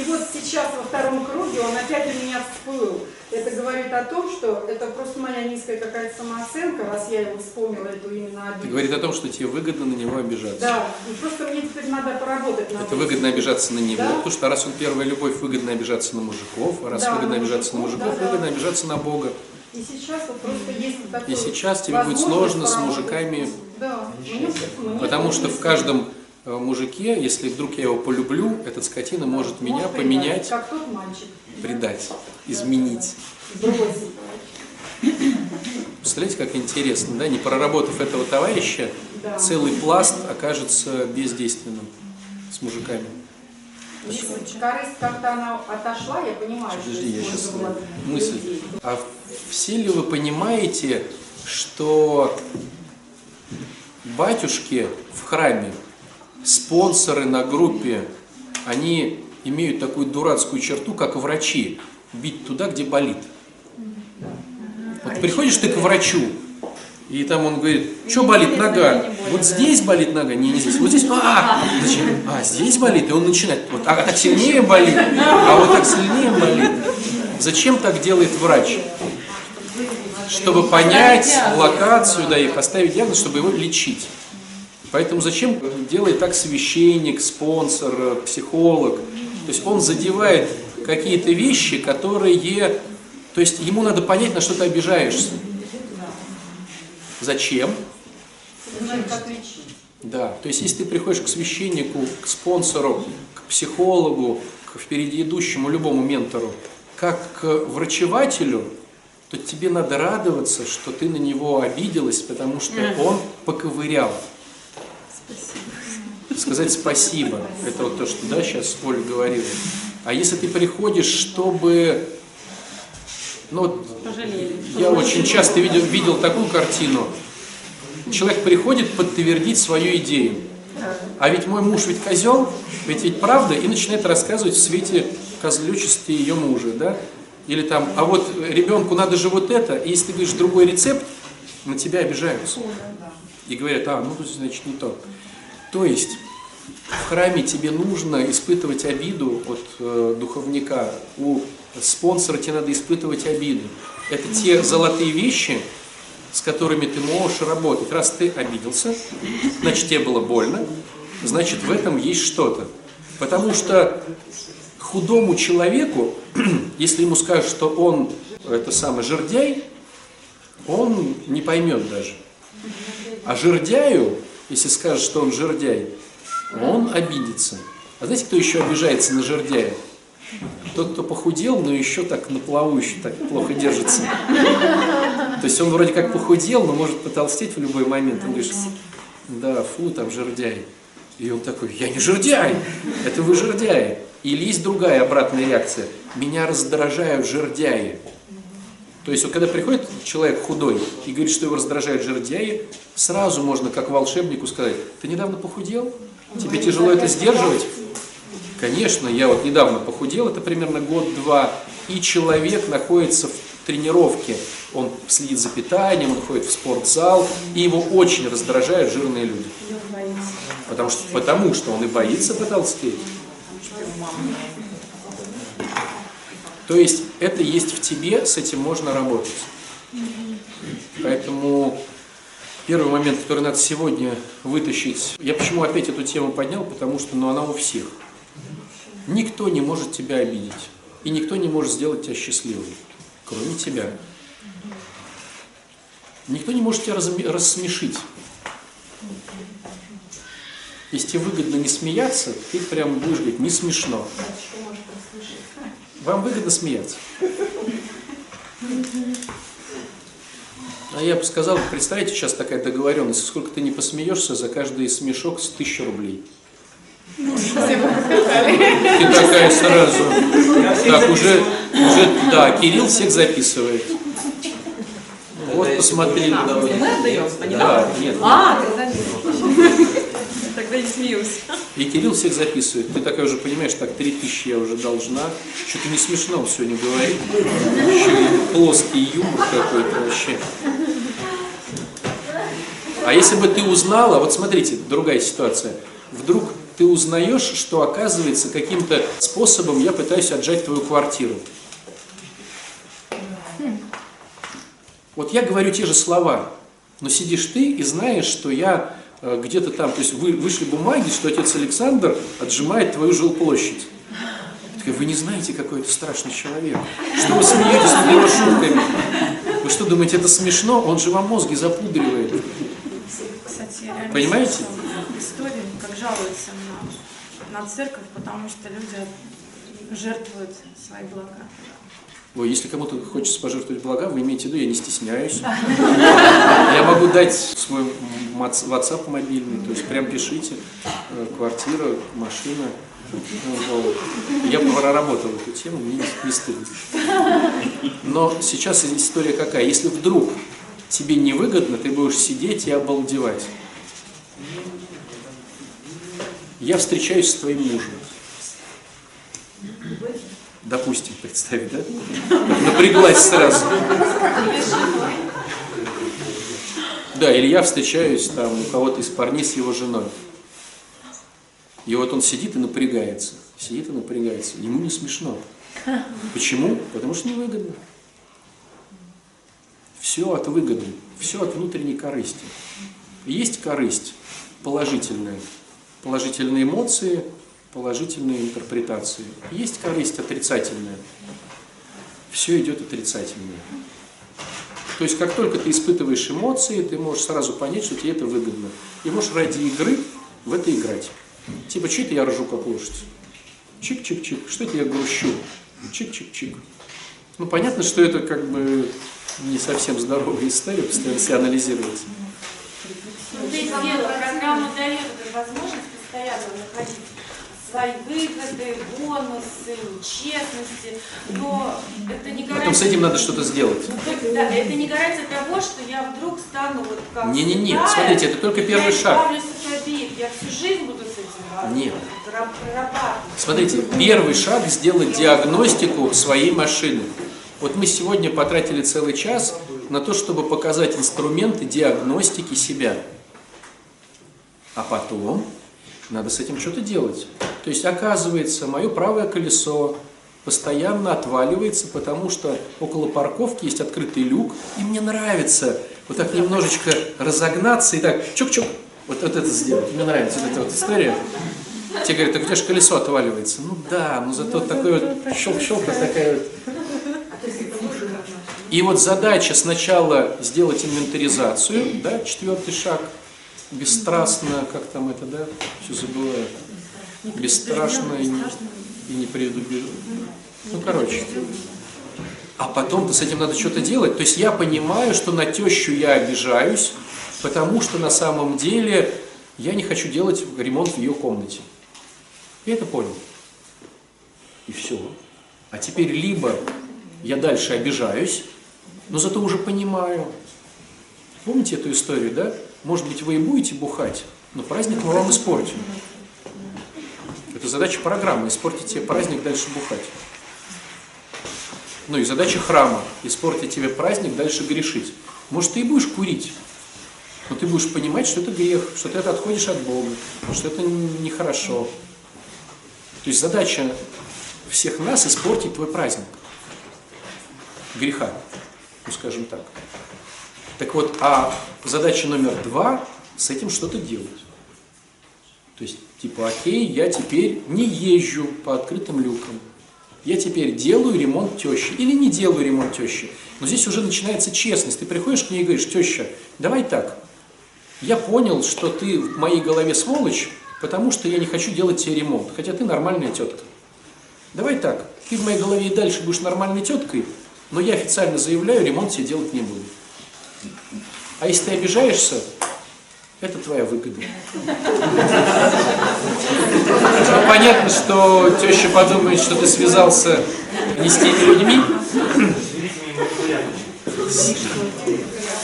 И вот сейчас во втором круге он опять у меня всплыл. Это говорит о том, что это просто моя низкая какая-то самооценка, раз я его вспомнила, эту именно Это обиду. говорит о том, что тебе выгодно на него обижаться. Да, и просто мне теперь надо поработать над Это этим. выгодно обижаться на него, Да. потому что раз он первая любовь, выгодно обижаться на мужиков, а раз Да, выгодно на обижаться на мужиков, мужиков, да, да. выгодно обижаться на Бога. И сейчас вот просто есть вот такой И сейчас тебе будет сложно с мужиками, Да. Мне- мне потому что в каждом мужике, если вдруг я его полюблю, этот скотина может меня Может поменять, Как тот мальчик. предать, изменить. Представляете, как интересно, да? Не проработав этого товарища, Да. целый пласт окажется бездейственным с мужиками. Если корысть как-то она отошла, я понимаю, Подожди, я сейчас мысль. людей. А все ли вы понимаете, что батюшки в храме, спонсоры на группе, они имеют такую дурацкую черту, как врачи, бить туда, где болит. Вот приходишь ты к врачу, и там он говорит, что болит нога? Вот здесь болит нога, не, не здесь. Вот здесь, а, зачем? А, здесь болит, и он начинает, вот, а так сильнее болит, а вот так сильнее болит. Зачем так делает врач? Чтобы понять локацию, да, и поставить диагноз, чтобы его лечить. Поэтому зачем делает так священник, спонсор, психолог? То есть он задевает какие-то вещи, которые... То есть ему надо понять, на что ты обижаешься. Зачем? Да, то есть если ты приходишь к священнику, к спонсору, к психологу, к впереди идущему, любому ментору, как к врачевателю, то тебе надо радоваться, что ты на него обиделась, потому что он поковырял. Сказать спасибо. Это вот то, что да, сейчас Оля говорила. А если ты приходишь, чтобы... Ну, пожалели. я очень часто видел, видел такую картину. Человек приходит подтвердить свою идею. А ведь мой муж ведь козел, ведь ведь правда, и начинает рассказывать в свете козлючести ее мужа, да? Или там, а вот ребенку надо же вот это, и если ты говоришь другой рецепт, на тебя обижаются. И говорят, а, ну, значит, не то. То есть, в храме тебе нужно испытывать обиду от э, духовника, у спонсора тебе надо испытывать обиду. Это те золотые вещи, с которыми ты можешь работать. Раз ты обиделся, значит тебе было больно, значит в этом есть что-то. Потому что худому человеку, если ему скажут, что он это самый жердяй, он не поймет даже. А жердяю, если скажешь, что он жердяй, он обидится. А знаете, кто еще обижается на жердяя? Тот, кто похудел, но еще так на плаву, еще так плохо держится. То есть он вроде как похудел, но может потолстеть в любой момент. Он говорит, да, фу, там жердяй. И он такой, я не жердяй, это вы жердяи. Или есть другая обратная реакция. Меня раздражают жердяи. То есть, вот, когда приходит человек худой и говорит, что его раздражают жердяи, сразу можно, как волшебнику, сказать, ты недавно похудел? Тебе тяжело это сдерживать? Конечно, я вот недавно похудел, это примерно год-два, и человек находится в тренировке, он следит за питанием, он ходит в спортзал, и его очень раздражают жирные люди. Потому что, потому что он и боится потолстеть. То есть это есть в тебе, с этим можно работать. Поэтому первый момент, который надо сегодня вытащить, я почему опять эту тему поднял, потому что ну, она у всех. Никто не может тебя обидеть. И никто не может сделать тебя счастливым, кроме тебя. Никто не может тебя рассмешить. Если тебе выгодно не смеяться, ты прям будешь говорить, не смешно. Вам выгодно смеяться. А я бы сказал, представьте, сейчас такая договоренность, сколько ты не посмеешься, за каждый смешок с тысячи рублей. Ты такая сразу. Так, уже, уже, да, Кирилл всех записывает. Вот, посмотри. Мы отдаем, Да, нет. А, тогда не смеюсь. И Кирилл всех записывает. Ты такая уже понимаешь, так, три тысячи я уже должна. Что-то не смешно сегодня говорит. Еще и плоский юмор какой-то вообще. А если бы ты узнала, вот смотрите, другая ситуация. Вдруг ты узнаешь, что оказывается каким-то способом я пытаюсь отжать твою квартиру. Вот я говорю те же слова, но сидишь ты и знаешь, что я где-то там, то есть вы, вышли бумаги, что отец Александр отжимает твою жилплощадь. Такая, вы не знаете, какой это страшный человек. Что вы смеетесь над его шутками? Вы что думаете, это смешно? Он же вам мозги запудривает. Кстати, Понимаете? История, как жалуются на, на церковь, потому что люди жертвуют свои блага. Ой, если кому-то хочется пожертвовать блага, вы имеете в виду, я не стесняюсь. Я могу дать свой WhatsApp мобильный, то есть прям пишите, э, квартира, машина. Ну, я проработал эту тему, мне не стыдно. Но сейчас история какая? Если вдруг тебе невыгодно, ты будешь сидеть и обалдевать. Я встречаюсь с твоим мужем. Допустим, представить, да? Напряглась сразу. Да, или я встречаюсь там у кого-то из парней с его женой. И вот он сидит и напрягается. Сидит и напрягается. Ему не смешно. Почему? Потому что невыгодно. Все от выгоды, все от внутренней корысти. Есть корысть положительная, положительные эмоции, положительные интерпретации. Есть корысть отрицательная. Все идет отрицательное. То есть, как только ты испытываешь эмоции, ты можешь сразу понять, что тебе это выгодно. И можешь ради игры в это играть. Типа, что это я ржу как лошадь? Чик-чик-чик. Что это я грущу? Чик-чик-чик. Ну, понятно, что это как бы не совсем здоровая история, постоянно себя анализировать. Есть дело, программа дает возможность постоянно находить свои выгоды, бонусы, честности, но это не гарантия... Потом с этим надо что-то сделать. Да, это не гарантия того, что я вдруг стану вот как Не-не-не, смотрите, это только первый я шаг. от обид, я всю жизнь буду с этим Нет. Смотрите, первый шаг сделать диагностику своей машины. Вот мы сегодня потратили целый час на то, чтобы показать инструменты диагностики себя. А потом надо с этим что-то делать. То есть, оказывается, мое правое колесо постоянно отваливается, потому что около парковки есть открытый люк, и мне нравится вот так немножечко разогнаться и так чук-чук, вот, вот это сделать. Мне нравится вот эта вот история. Тебе говорят, так у тебя же колесо отваливается. Ну да, но зато такой вот щелк-щелк, такая вот. И вот задача сначала сделать инвентаризацию, да, четвертый шаг, бесстрастно, как там это, да, все забываю, бесстрашно и и не предубежденно. Ну, короче. А потом-то с этим надо что-то делать. То есть я понимаю, что на тещу я обижаюсь, потому что на самом деле я не хочу делать ремонт в ее комнате. Я это понял. И все. А теперь либо я дальше обижаюсь, но зато уже понимаю. Помните эту историю, да? Может быть, вы и будете бухать, но праздник мы вам испортим. Это задача программы, испортить тебе праздник, дальше бухать. Ну и задача храма, испортить тебе праздник, дальше грешить. Может, ты и будешь курить, но ты будешь понимать, что это грех, что ты это отходишь от Бога, что это нехорошо. То есть задача всех нас испортить твой праздник. Греха, ну скажем так. Так вот, а задача номер два – с этим что-то делать. То есть, типа, окей, я теперь не езжу по открытым люкам. Я теперь делаю ремонт тещи или не делаю ремонт тещи. Но здесь уже начинается честность. Ты приходишь к ней и говоришь, теща, давай так. Я понял, что ты в моей голове сволочь, потому что я не хочу делать тебе ремонт. Хотя ты нормальная тетка. Давай так, ты в моей голове и дальше будешь нормальной теткой, но я официально заявляю, ремонт тебе делать не буду. А если ты обижаешься, это твоя выгода. Понятно, что теща подумает, что ты связался не с теми людьми.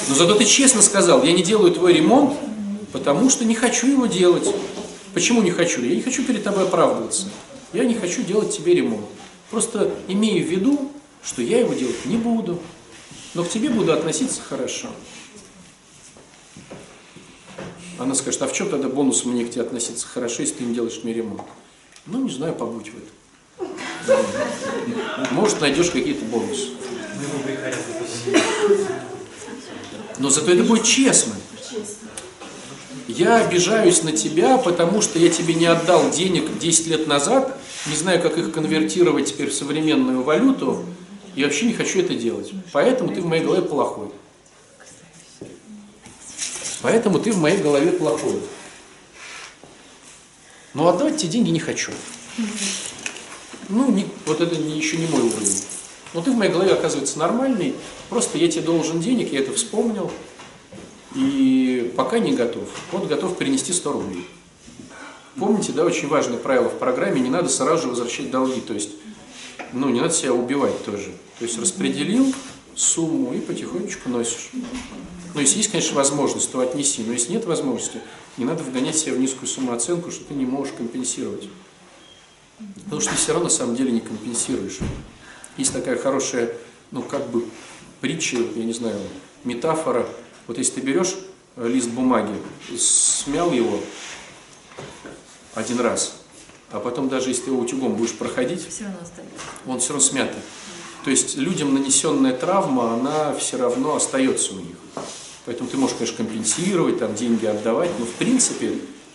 Но зато ты честно сказал, я не делаю твой ремонт, потому что не хочу его делать. Почему не хочу? Я не хочу перед тобой оправдываться. Я не хочу делать тебе ремонт. Просто имею в виду, что я его делать не буду, но к тебе буду относиться хорошо. Она скажет, а в чем тогда бонус мне к тебе относиться хорошо, если ты не делаешь мне ремонт? Ну, не знаю, побудь в этом. Может, найдешь какие-то бонусы. Но зато это будет честно. Я обижаюсь на тебя, потому что я тебе не отдал денег 10 лет назад, не знаю, как их конвертировать теперь в современную валюту, и вообще не хочу это делать. Поэтому ты в моей голове плохой. Поэтому ты в моей голове плохой. Но отдавать тебе деньги не хочу. Ну, не, вот это не, еще не мой уровень. Но ты в моей голове оказывается нормальный, просто я тебе должен денег, я это вспомнил, и пока не готов. Вот готов принести 100 рублей. Помните, да, очень важное правило в программе, не надо сразу же возвращать долги, то есть, ну, не надо себя убивать тоже. То есть распределил сумму и потихонечку носишь. Но если есть, конечно, возможность, то отнеси. Но если нет возможности, не надо вгонять себя в низкую самооценку, что ты не можешь компенсировать. Потому что ты все равно на самом деле не компенсируешь. Есть такая хорошая, ну как бы притча, я не знаю, метафора. Вот если ты берешь э, лист бумаги, смял его один раз, а потом даже если ты его утюгом будешь проходить, Все равно он все равно смятый. То есть людям нанесенная травма, она все равно остается у них. Поэтому ты можешь, конечно, компенсировать, там, деньги отдавать, но в принципе,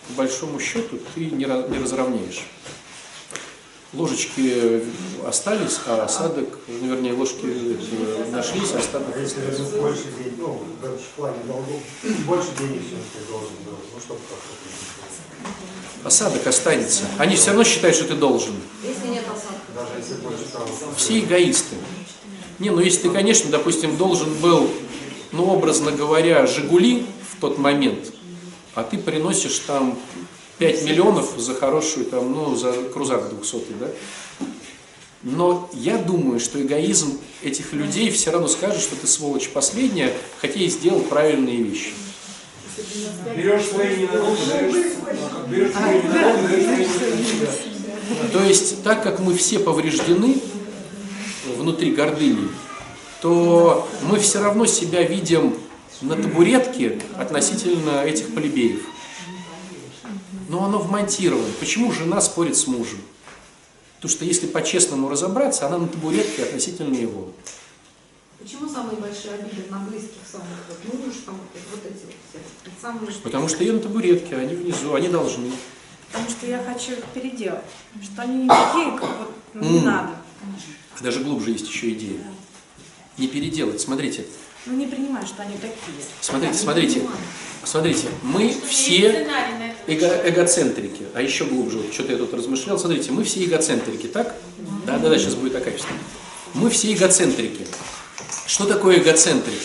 по большому счету, ты не, не разровняешь. Ложечки остались, а осадок, ну, вернее, ложки нашлись, а остаток Если остался. больше денег, ну, в плане долгов, больше денег все-таки должен был, ну, чтобы как-то... Осадок останется. Они все равно считают, что ты должен. Если нет осадка. Даже если больше того. Все эгоисты. Не, ну если ты, конечно, допустим, должен был, ну, образно говоря, «Жигули» в тот момент, а ты приносишь там 5 миллионов за хорошую, там, ну, за крузак 200, да? Но я думаю, что эгоизм этих людей все равно скажет, что ты сволочь последняя, хотя и сделал правильные вещи. То есть, так как мы все повреждены внутри гордыни, то мы все равно себя видим на табуретке относительно этих плебеев. Но оно вмонтировано. Почему жена спорит с мужем? Потому что если по-честному разобраться, она на табуретке относительно его. Почему самые большие обиды на близких самых вот муж, там вот эти вот все? Самые... Потому что ее на табуретке, они внизу, они должны. Потому что я хочу их переделать. Что они не такие, как вот ну, не М. надо. Даже глубже есть еще идея. Не переделать. Смотрите, Ну не принимаю, что они такие. смотрите, смотрите. Смотрите, мы все эго- эгоцентрики, а еще глубже, вот что-то я тут размышлял, смотрите, мы все эгоцентрики, так? Да, да, да, сейчас будет такая. Мы все эгоцентрики. Что такое эгоцентрик?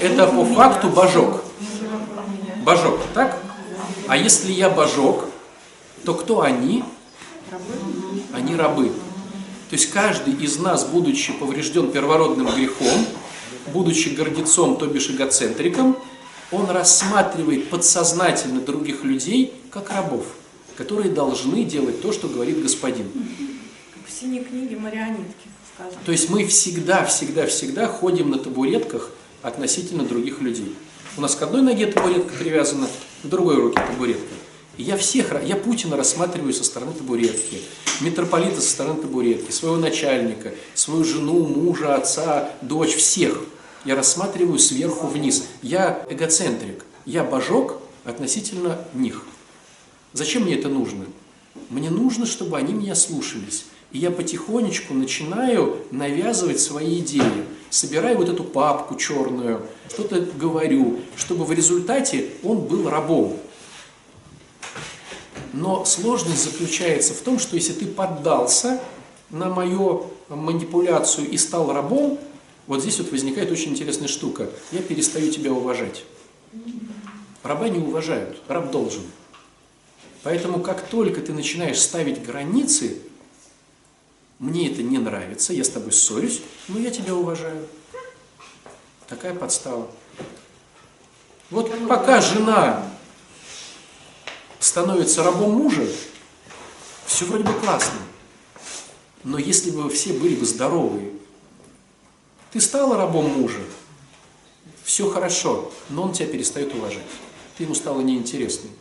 Это по факту божок. Божок, так? А если я божок, то кто они? Они рабы. То есть каждый из нас, будучи поврежден первородным грехом, будучи гордецом, то бишь эгоцентриком, он рассматривает подсознательно других людей как рабов, которые должны делать то, что говорит господин. Как в синей книге сказано. То есть мы всегда, всегда, всегда ходим на табуретках относительно других людей. У нас к одной ноге табуретка привязана, к другой руке табуретка. И я всех, я Путина рассматриваю со стороны табуретки, митрополита со стороны табуретки, своего начальника, свою жену, мужа, отца, дочь, всех. Я рассматриваю сверху вниз. Я эгоцентрик, я божок относительно них. Зачем мне это нужно? Мне нужно, чтобы они меня слушались. И я потихонечку начинаю навязывать свои идеи. Собираю вот эту папку черную, что-то говорю, чтобы в результате он был рабом. Но сложность заключается в том, что если ты поддался на мою манипуляцию и стал рабом, вот здесь вот возникает очень интересная штука. Я перестаю тебя уважать. Раба не уважают, раб должен. Поэтому как только ты начинаешь ставить границы, мне это не нравится, я с тобой ссорюсь, но я тебя уважаю. Такая подстава. Вот пока жена становится рабом мужа, все вроде бы классно. Но если бы все были бы здоровые, ты стала рабом мужа, все хорошо, но он тебя перестает уважать. Ты ему стала неинтересной.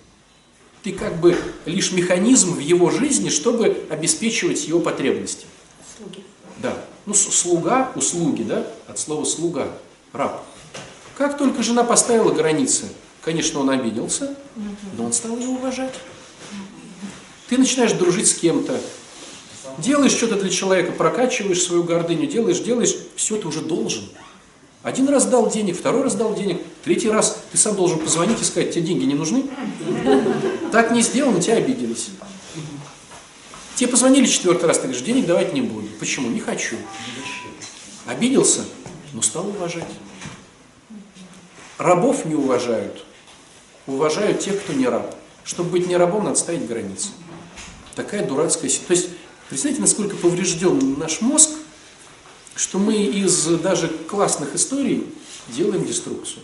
Ты как бы лишь механизм в его жизни, чтобы обеспечивать его потребности. Да. Ну, слуга, услуги, да, от слова слуга, раб. Как только жена поставила границы, конечно, он обиделся, но он стал ее уважать. Ты начинаешь дружить с кем-то, делаешь что-то для человека, прокачиваешь свою гордыню, делаешь, делаешь, все, ты уже должен. Один раз дал денег, второй раз дал денег, третий раз ты сам должен позвонить и сказать, тебе деньги не нужны? Так не сделано, тебя обиделись. Тебе позвонили четвертый раз, ты говоришь, денег давать не буду. Почему? Не хочу. Обиделся, но стал уважать. Рабов не уважают. Уважают тех, кто не раб. Чтобы быть не рабом, надо ставить границы. Такая дурацкая ситуация. То есть, представьте, насколько поврежден наш мозг, что мы из даже классных историй делаем деструкцию.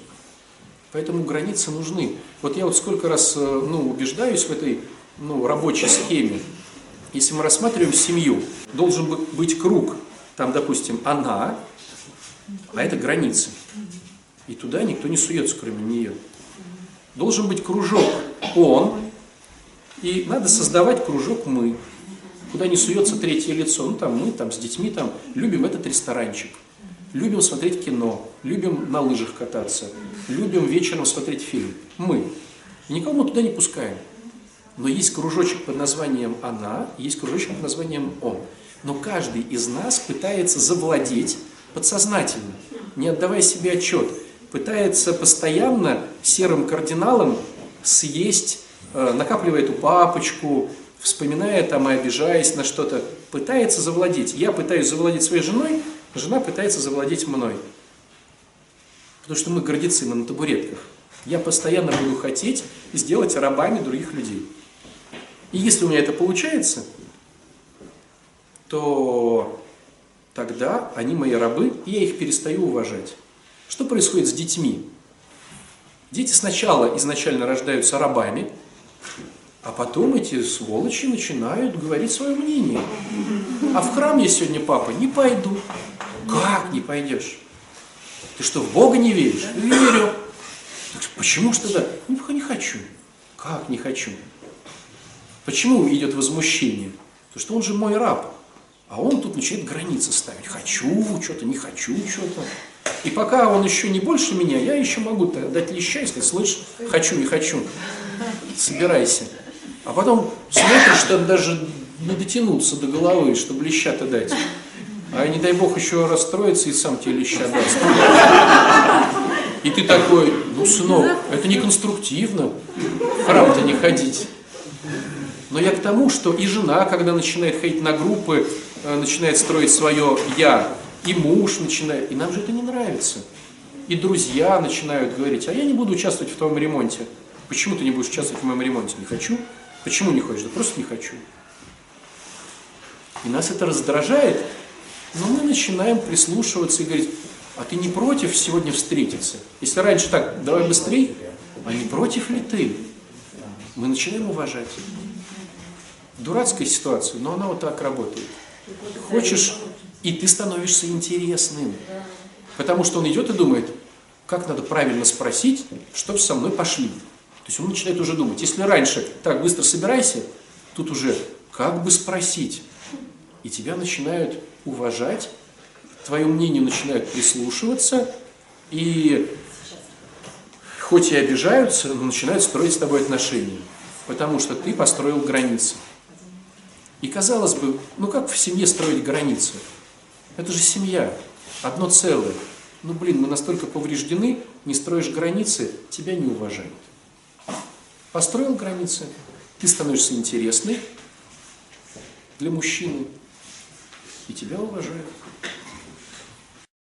Поэтому границы нужны. Вот я вот сколько раз э, ну, убеждаюсь в этой ну, рабочей схеме. Если мы рассматриваем семью, должен бы- быть круг. Там, допустим, она, а это границы. И туда никто не суется, кроме нее. Должен быть кружок он, и надо создавать кружок мы, куда не суется третье лицо. Ну, там мы, там с детьми, там любим этот ресторанчик, любим смотреть кино, любим на лыжах кататься, любим вечером смотреть фильм. Мы. И никого мы туда не пускаем. Но есть кружочек под названием «она», есть кружочек под названием «он». Но каждый из нас пытается завладеть подсознательно, не отдавая себе отчет, пытается постоянно серым кардиналом съесть, э, накапливая эту папочку, вспоминая там и обижаясь на что-то, пытается завладеть. Я пытаюсь завладеть своей женой, жена пытается завладеть мной. Потому что мы гордецы, мы на табуретках. Я постоянно буду хотеть сделать рабами других людей. И если у меня это получается, то тогда они мои рабы, и я их перестаю уважать. Что происходит с детьми? Дети сначала изначально рождаются рабами, а потом эти сволочи начинают говорить свое мнение. А в храм я сегодня, папа, не пойду. Как не пойдешь? Ты что, в Бога не веришь? Верю. Так Почему ж тогда? Ну, не хочу. Как не хочу? Почему идет возмущение? Потому что он же мой раб. А он тут начинает границы ставить. Хочу, что-то, не хочу, что-то. И пока он еще не больше меня, я еще могу дать леща и сказать, слышь, хочу, не хочу, собирайся. А потом смотришь, что даже не дотянуться до головы, чтобы леща-то дать. А не дай бог еще расстроится и сам тебе леща даст. И ты такой, ну, сынок, это не конструктивно, в храм-то не ходить. Но я к тому, что и жена, когда начинает ходить на группы, э, начинает строить свое «я», и муж начинает, и нам же это не нравится. И друзья начинают говорить, а я не буду участвовать в твоем ремонте. Почему ты не будешь участвовать в моем ремонте? Не хочу. Почему не хочешь? Да просто не хочу. И нас это раздражает, но мы начинаем прислушиваться и говорить, а ты не против сегодня встретиться? Если раньше так, давай быстрее, а не против ли ты? Мы начинаем уважать. Дурацкая ситуация, но она вот так работает. Хочешь, и ты становишься интересным. Потому что он идет и думает, как надо правильно спросить, чтобы со мной пошли. То есть он начинает уже думать. Если раньше, так, быстро собирайся, тут уже, как бы спросить? И тебя начинают уважать, твое мнение начинают прислушиваться, и хоть и обижаются, но начинают строить с тобой отношения. Потому что ты построил границы. И казалось бы, ну как в семье строить границы? Это же семья, одно целое. Ну блин, мы настолько повреждены, не строишь границы, тебя не уважают. Построил границы, ты становишься интересный для мужчины, и тебя уважают.